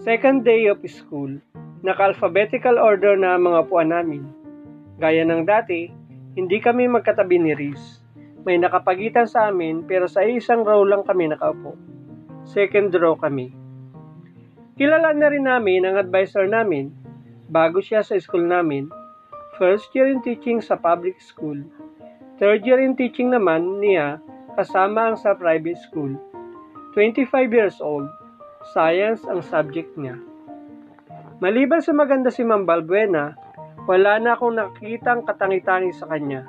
Second day of school, naka-alphabetical order na ang mga puan namin. Gaya ng dati, hindi kami magkatabi ni Riz. May nakapagitan sa amin pero sa isang row lang kami nakaupo. Second row kami. Kilala na rin namin ang advisor namin bago siya sa school namin. First year in teaching sa public school. Third year in teaching naman niya kasama ang sa private school. 25 years old. Science ang subject niya. Maliban sa maganda si Ma'am Balbuena, wala na akong nakikitang katangi-tangi sa kanya.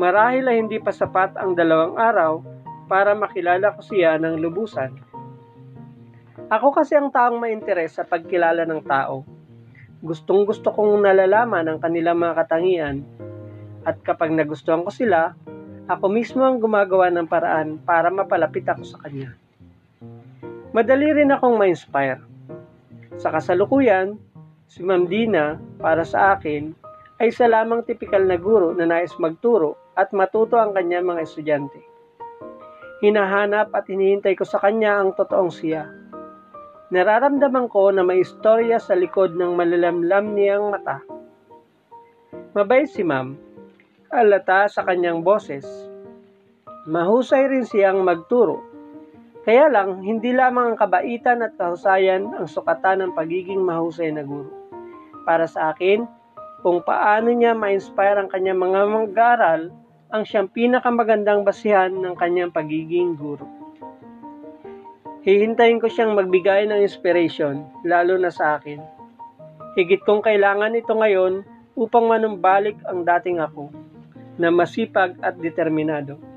Marahil ay hindi pa sapat ang dalawang araw para makilala ko siya ng lubusan. Ako kasi ang taong mainteres sa pagkilala ng tao Gustong gusto kong nalalaman ang kanilang mga katangian at kapag nagustuhan ko sila, ako mismo ang gumagawa ng paraan para mapalapit ako sa kanya. Madali rin akong ma-inspire. Sa kasalukuyan, si Ma'am Dina, para sa akin, ay isa lamang tipikal na guro na nais magturo at matuto ang kanyang mga estudyante. Hinahanap at hinihintay ko sa kanya ang totoong siya Nararamdaman ko na may istorya sa likod ng malalamlam niyang mata. Mabait si ma'am. Alata sa kanyang boses. Mahusay rin siyang magturo. Kaya lang, hindi lamang ang kabaitan at kahusayan ang sukatan ng pagiging mahusay na guro. Para sa akin, kung paano niya ma-inspire ang kanyang mga mag-aaral ang siyang pinakamagandang basihan ng kanyang pagiging guro. Hihintayin ko siyang magbigay ng inspiration, lalo na sa akin. Higit kong kailangan ito ngayon upang manumbalik ang dating ako, na masipag at determinado.